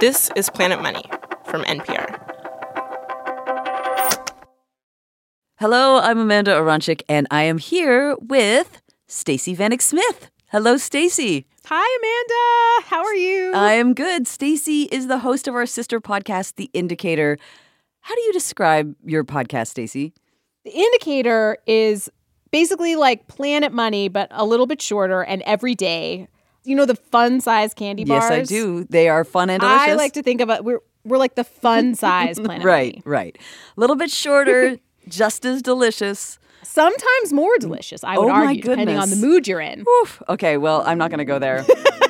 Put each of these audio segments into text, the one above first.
This is Planet Money from NPR. Hello, I'm Amanda Aronczyk, and I am here with Stacey Vanek Smith. Hello, Stacey. Hi, Amanda. How are you? I am good. Stacey is the host of our sister podcast, The Indicator. How do you describe your podcast, Stacey? The Indicator is basically like Planet Money, but a little bit shorter and every day. You know the fun size candy bars? Yes, I do. They are fun and delicious. I like to think of it. We're we're like the fun size Planet right, right. A little bit shorter, just as delicious. Sometimes more delicious, I would Oh argue, depending on the mood you're in. Oof. Okay, well, I'm not going to go there.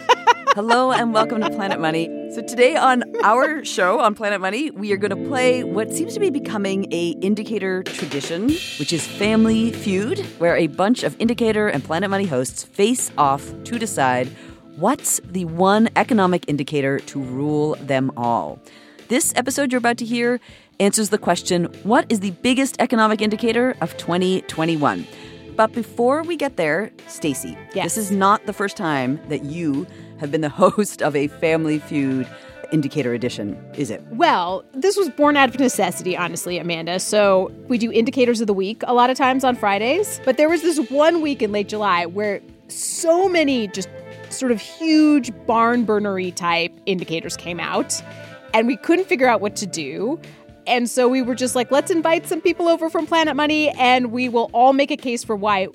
Hello and welcome to Planet Money. So today on our show on Planet Money, we are going to play what seems to be becoming a indicator tradition, which is Family Feud, where a bunch of indicator and Planet Money hosts face off to decide what's the one economic indicator to rule them all. This episode you're about to hear answers the question, what is the biggest economic indicator of 2021? But before we get there, Stacey, Yes. this is not the first time that you have been the host of a Family Feud Indicator Edition, is it? Well, this was born out of necessity, honestly, Amanda. So we do indicators of the week a lot of times on Fridays. But there was this one week in late July where so many just sort of huge barn burnery type indicators came out, and we couldn't figure out what to do. And so we were just like, let's invite some people over from Planet Money, and we will all make a case for why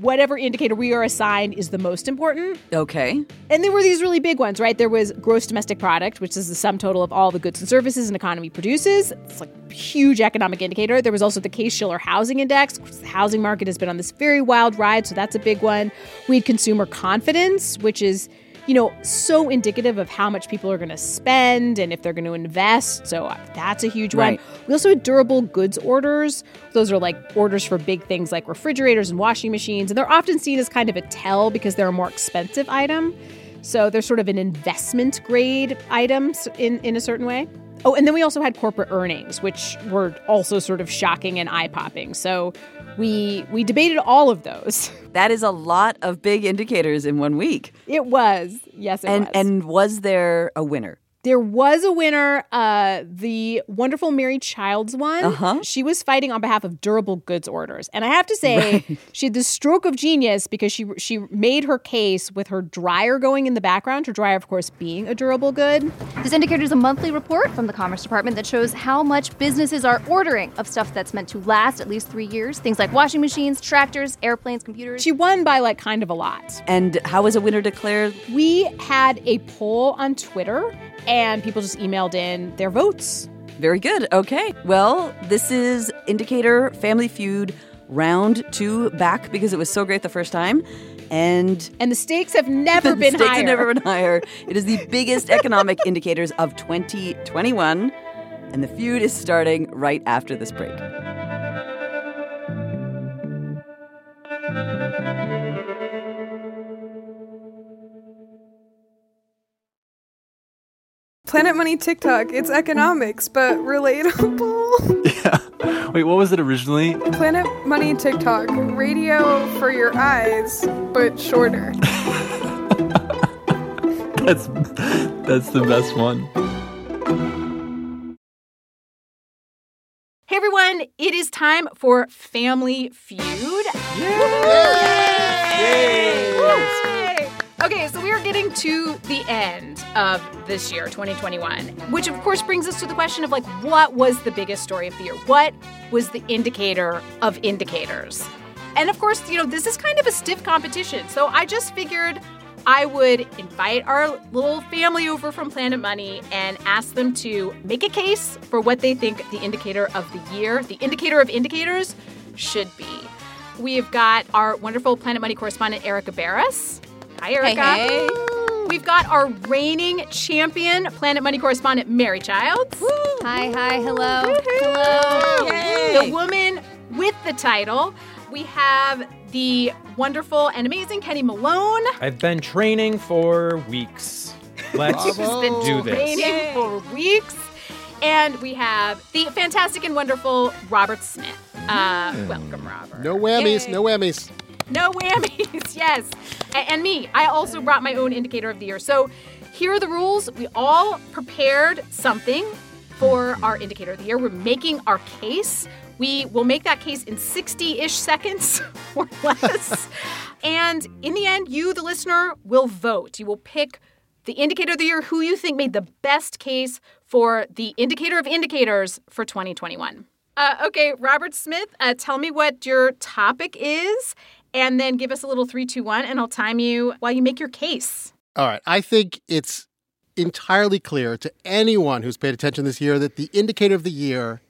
whatever indicator we are assigned is the most important. Okay. And there were these really big ones, right? There was gross domestic product, which is the sum total of all the goods and services an economy produces. It's like a huge economic indicator. There was also the Case Shiller Housing Index. The housing market has been on this very wild ride, so that's a big one. We had consumer confidence, which is you know, so indicative of how much people are going to spend and if they're going to invest. So uh, that's a huge Right. one. We also had durable goods orders. Those are like orders for big things like refrigerators and washing machines. And they're often seen as kind of a tell because they're a more expensive item. So they're sort of an investment grade items in, in a certain way. Oh, and then we also had corporate earnings, which were also sort of shocking and eye popping. So we we debated all of those. That is a lot of big indicators in one week. It was yes, it and was. and was there a winner? There was a winner, uh, the wonderful Mary Childs one. Uh-huh. She was fighting on behalf of durable goods orders, and I have to say, she had this stroke of genius because she she made her case with her dryer going in the background. Her dryer, of course, being a durable good. This indicator is a monthly report from the Commerce Department that shows how much businesses are ordering of stuff that's meant to last at least three years. Things like washing machines, tractors, airplanes, computers. She won by like kind of a lot. And how was a winner declared? We had a poll on Twitter, and people just emailed in their votes. Very good. Okay. Well, this is Indicator Family Feud round two back because it was so great the first time. And And the stakes have never the been stakes higher. have never been higher. It is the biggest economic indicators of 2021. And the feud is starting right after this break. Planet Money TikTok. It's economics, but relatable. Yeah. Wait, what was it originally? Planet Money TikTok. Radio for your eyes, but shorter. That's that's the best one. Hey everyone, it is time for Family Feud. Yay! Okay, so we are getting to the end of this year, 2021, which of course brings us to the question of like, what was the biggest story of the year? What was the indicator of indicators? And of course, you know, this is kind of a stiff competition. So I just figured I would invite our little family over from Planet Money and ask them to make a case for what they think the indicator of the year, the indicator of indicators, should be. We've got our wonderful Planet Money correspondent, Erika Beras. Hi, Erika. We've got our reigning champion, Planet Money correspondent, Mary Childs. Hi, hi, hello. Hello. The woman with the title. We have the wonderful and amazing Kenny Malone. I've been training for weeks. Let's who's been do this. training for weeks. And we have the fantastic and wonderful Robert Smith. Uh, welcome, Robert. No whammies, Yay. no whammies. No whammies, yes. And me, I also brought my own indicator of the year. So Here are the rules. We all prepared something for our indicator of the year. We're making our case. We will make that case in 60 ish seconds or less. and in the end, you, the listener, will vote. You will pick the indicator of the year who you think made the best case for the indicator of indicators for 2021. Uh, okay, Robert Smith, uh, tell me what your topic is, and then give us a little three, two, one, and I'll time you while you make your case. All right. I think it's entirely clear to anyone who's paid attention this year that the indicator of the year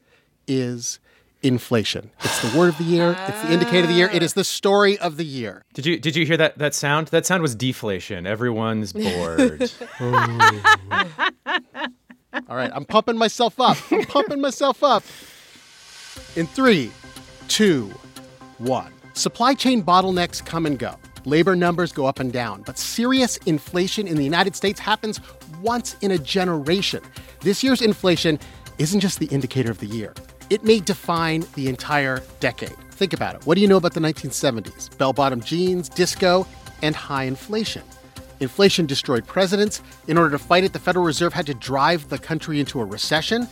is inflation. It's the word of the year. It's the indicator of the year. It is the story of the year. Did you did you hear that that sound? That sound was deflation. Everyone's bored. All right. I'm pumping myself up. I'm pumping myself up. In three, two, one. Supply chain bottlenecks come and go. Labor numbers go up and down, but serious inflation in the United States happens once in a generation. This year's inflation isn't just the indicator of the year, it may define the entire decade. Think about it. What do you know about the 1970s? Bell bottom jeans, disco, and high inflation. Inflation destroyed presidents. In order to fight it, the Federal Reserve had to drive the country into a recession.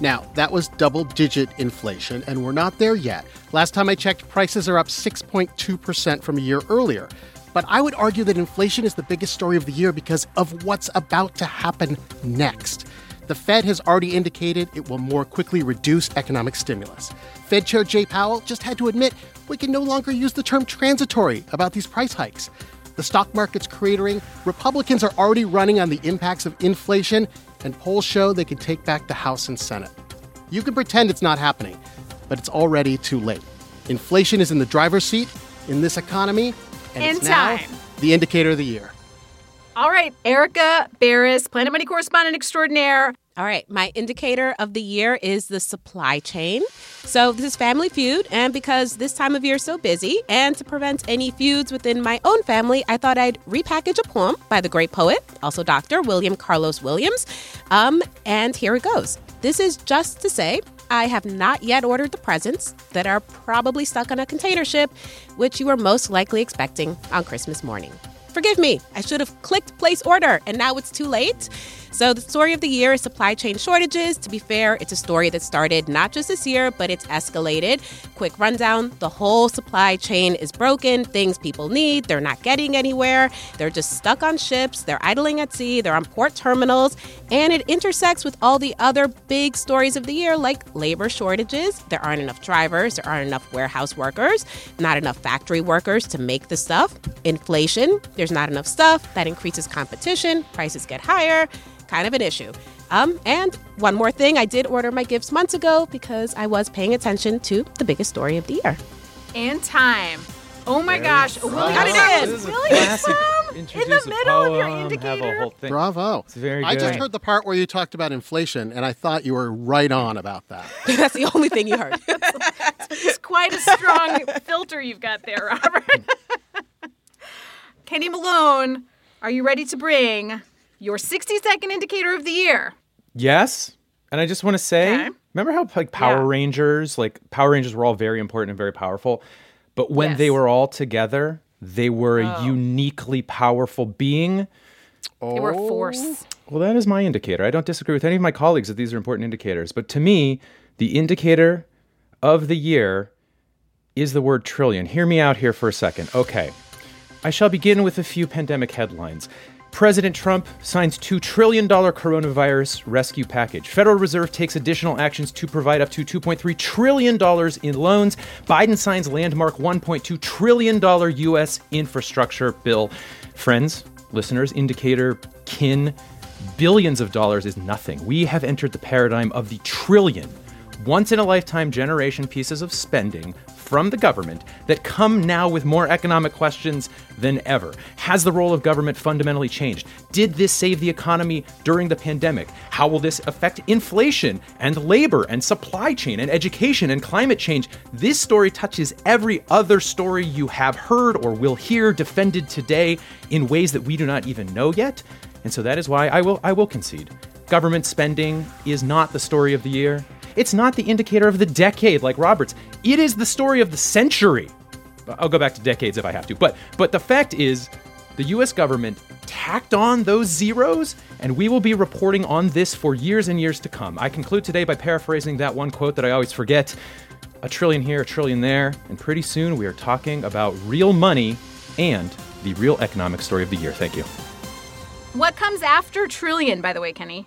Now, that was double digit inflation, and we're not there yet. Last time I checked, prices are up 6.2% from a year earlier. But I would argue that inflation is the biggest story of the year because of what's about to happen next. The Fed has already indicated it will more quickly reduce economic stimulus. Fed Chair Jay Powell just had to admit we can no longer use the term transitory about these price hikes. The stock market's cratering. Republicans are already running on the impacts of inflation, and polls show they can take back the House and Senate. You can pretend it's not happening, but it's already too late. Inflation is in the driver's seat in this economy, and In it's now the indicator of the year. All right, Erika Beras, Planet Money correspondent extraordinaire. All right, my indicator of the year is the supply chain. So, this is Family Feud, and because this time of year is so busy, and to prevent any feuds within my own family, I thought I'd repackage a poem by the great poet, also Dr. William Carlos Williams. Um, and here it goes. This is just to say, I have not yet ordered the presents that are probably stuck on a container ship, which you are most likely expecting on Christmas morning. Forgive me, I should have clicked place order, and now it's too late. So, the story of the year is supply chain shortages. To be fair, it's a story that started not just this year, but it's escalated. Quick rundown the whole supply chain is broken. Things people need, they're not getting anywhere. They're just stuck on ships, they're idling at sea, they're on port terminals, and it intersects with all the other big stories of the year, like labor shortages. There aren't enough drivers, there aren't enough warehouse workers, not enough factory workers to make the stuff. Inflation, there's not enough stuff, that increases competition, prices get higher kind of an issue. Um, and one more thing, I did order my gifts months ago because I was paying attention to the biggest story of the year. And time. Oh my gosh, Willie got This it in. Willie in the a middle of your poem, Have a indicator. whole thing. Bravo. It's very I just heard the part where you talked about inflation, and I thought you were right on about that. That's the only thing you heard. It's quite a strong filter you've got there, Robert. Kenny Malone, are you ready to bring your 60 second indicator of the year? Yes. And I just want to say, Okay. remember how like Power Yeah. Rangers, like Power Rangers were all very important and very powerful, but when they were all together, they were a oh. uniquely powerful being. They were oh. force. Well, that is my indicator. I don't disagree with any of my colleagues that these are important indicators, but to me, the indicator of the year is the word trillion. Hear me out here for a second. Okay. I shall begin with a few pandemic headlines. President Trump signs $2 trillion coronavirus rescue package. Federal Reserve takes additional actions to provide up to $2.3 trillion in loans. Biden signs landmark $1.2 trillion U.S. infrastructure bill. Friends, listeners, indicator, kin, billions of dollars is nothing. We have entered the paradigm of the trillion once in a lifetime generation pieces of spending from the government that come now with more economic questions than ever. Has the role of government fundamentally changed? Did this save the economy during the pandemic? How will this affect inflation and labor and supply chain and education and climate change? This story touches every other story you have heard or will hear defended today in ways that we do not even know yet. And so that is why I will I will concede. Government spending is not the story of the year. It's not the indicator of the decade like Roberts. It is the story of the century. I'll go back to decades if I have to. But but the fact is the US government tacked on those zeros, and we will be reporting on this for years and years to come. I conclude today by paraphrasing that one quote that I always forget a trillion here, a trillion there, and pretty soon we are talking about real money and the real economic story of the year. Thank you. What comes after trillion, by the way, Kenny?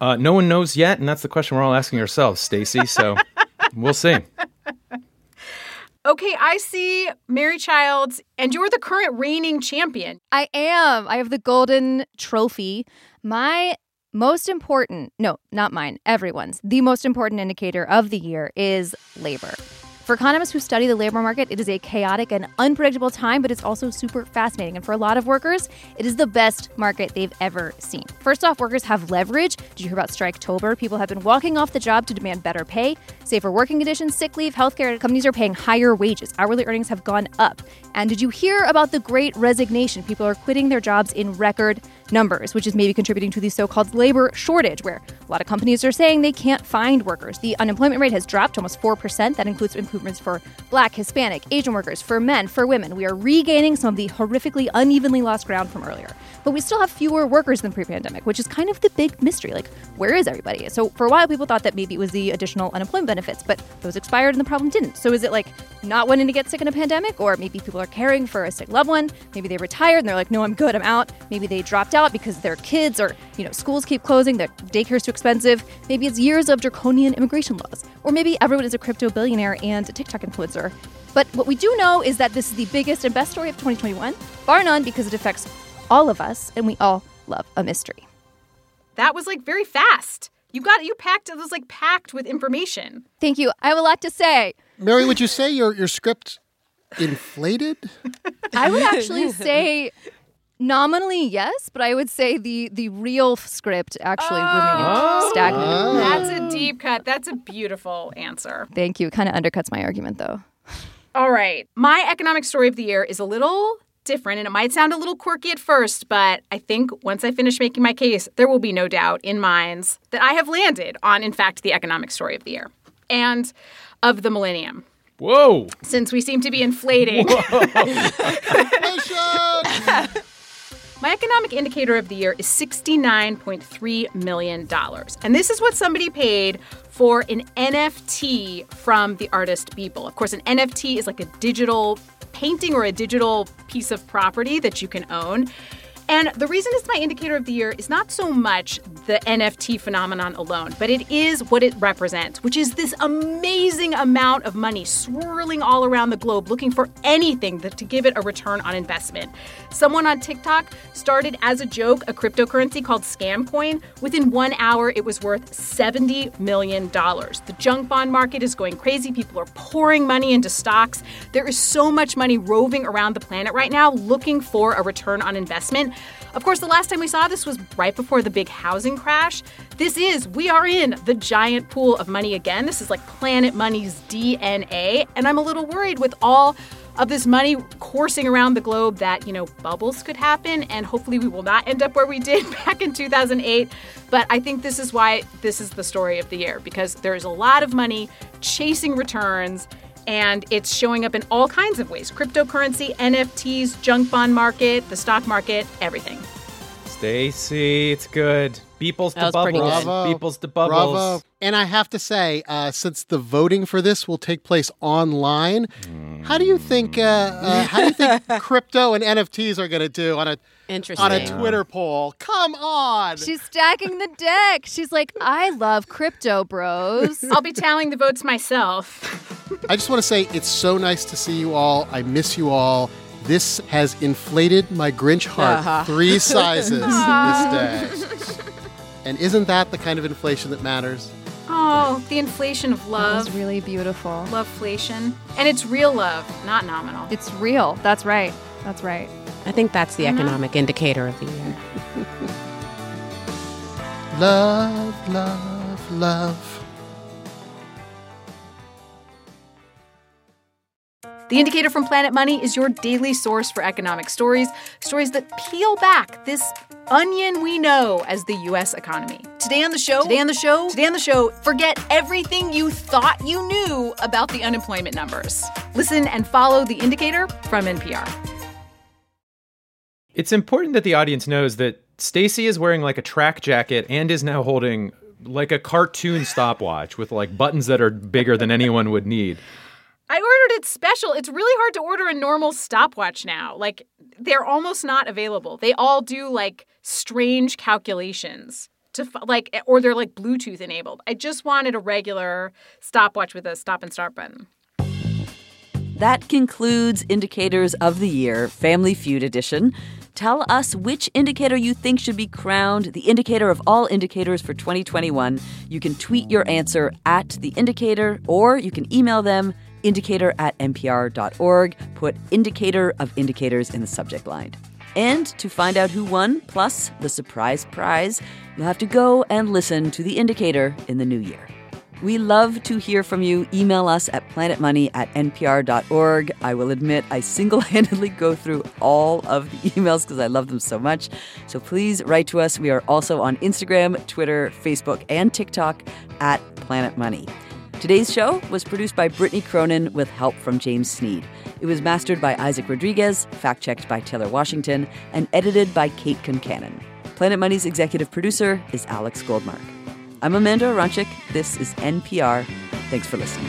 Uh, no one knows yet, and that's the question we're all asking ourselves, Stacey. So we'll see. Okay, I see Mary Childs, and you're the current reigning champion. I am. I have the golden trophy. My most important, no, not mine, everyone's, the most important indicator of the year is labor. For economists who study the labor market, it is a chaotic and unpredictable time, but it's also super fascinating. And for a lot of workers, it is the best market they've ever seen. First off, workers have leverage. Did you hear about Striketober? People have been walking off the job to demand better pay, safer working conditions, sick leave, healthcare. Companies are paying higher wages. Hourly earnings have gone up. And did you hear about the great resignation? People are quitting their jobs in record numbers, which is maybe contributing to the so called labor shortage, where a lot of companies are saying they can't find workers. The unemployment rate has dropped almost 4%. That includes improvements for black, Hispanic, Asian workers, for men, for women. We are regaining some of the horrifically unevenly lost ground from earlier. But we still have fewer workers than pre pandemic, which is kind of the big mystery. Like, where is everybody? So, for a while, people thought that maybe it was the additional unemployment benefits, but those expired and the problem didn't. So, is it like not wanting to get sick in a pandemic? Or maybe people are caring for a sick loved one? Maybe they retired and they're like, no, I'm good, I'm out. Maybe they dropped out because their kids or, you know, schools keep closing, their daycare's too expensive. Maybe it's years of draconian immigration laws. Or maybe everyone is a crypto billionaire and a TikTok influencer. But what we do know is that this is the biggest and best story of 2021, bar none, because it affects all of us and we all love a mystery. That was like very fast. You got you packed it was like packed with information. Thank you. I have a lot to say. Mary, would you say your your script inflated? I would actually say nominally yes, but I would say the the real script actually remained oh. stagnant. Oh. That's a deep cut. That's a beautiful answer. Thank you. It Kind of undercuts my argument though. All right. My economic story of the year is a little different and it might sound a little quirky at first, but I think once I finish making my case, there will be no doubt in minds that I have landed on, in fact, the economic story of the year and of the millennium. Whoa! Since we seem to be inflating. My economic indicator of the year is $69.3 million. And this is what somebody paid for an NFT from the artist Beeple. Of course, an NFT is like a digital painting or a digital piece of property that you can own. And the reason it's my indicator of the year is not so much the NFT phenomenon alone, but it is what it represents, which is this amazing amount of money swirling all around the globe looking for anything that, to give it a return on investment. Someone on TikTok started as a joke a cryptocurrency called Scamcoin. Within one hour, it was worth $70 million. The junk bond market is going crazy. People are pouring money into stocks. There is so much money roving around the planet right now looking for a return on investment. Of course, the last time we saw this was right before the big housing crash. This is, we are in the giant pool of money again. This is like Planet Money's DNA. And I'm a little worried with all of this money coursing around the globe that, you know, bubbles could happen. And hopefully we will not end up where we did back in 2008. But I think this is why this is the story of the year because there is a lot of money chasing returns and it's showing up in all kinds of ways cryptocurrency, NFTs, junk bond market, the stock market, everything. Stacey, it's good. Beeples That to was bubbles. good. Bravo. Beeples to bubbles. Bravo. And I have to say, uh, since the voting for this will take place online, how do you think? Uh, uh, how do you think crypto and NFTs are going to do on a Interesting. on a Twitter poll? Come on! She's stacking the deck. She's like, I love crypto, bros. I'll be tallying the votes myself. I just want to say it's so nice to see you all. I miss you all. This has inflated my Grinch heart Uh-huh. three sizes this day. And isn't that the kind of inflation that matters? Oh, the inflation of That love. was really beautiful. Loveflation. And it's real love, not nominal. It's real. That's right. That's right. I think that's the mm-hmm. economic indicator of the year. Love, love, love. The Indicator from Planet Money is your daily source for economic stories, stories that peel back this onion we know as the US economy. Today on the show, today on the show, today on the show, forget everything you thought you knew about the unemployment numbers. Listen and follow The Indicator from NPR. It's important that the audience knows that Stacey is wearing like a track jacket and is now holding like a cartoon stopwatch with like buttons that are bigger than anyone would need. I ordered it special. It's really hard to order a normal stopwatch now. Like they're almost not available. They all do like strange calculations to like eh, or they're like Bluetooth enabled. I just wanted a regular stopwatch with a stop and start button. That concludes Indicators of the Year, Family Feud edition. Tell us which indicator you think should be crowned the indicator of all indicators for 2021. You can tweet your answer at the indicator, or you can email them indicator at npr.org. Put indicator of indicators in the subject line. And to find out who won, plus the surprise prize, you'll have to go and listen to the indicator in the new year. We love to hear from you. Email us at planetmoney at npr.org. I will admit I single handedly go through all of the emails because I love them so much. So please write to us. We are also on Instagram, Twitter, Facebook, and TikTok at Planet Money. Today's show was produced by Brittany Cronin with help from James Sneed. It was mastered by Isaac Rodriguez, fact checked by Taylor Washington, and edited by Kate Concannon. Planet Money's executive producer is Alex Goldmark. I'm Amanda Aronczyk. This is NPR. Thanks for listening.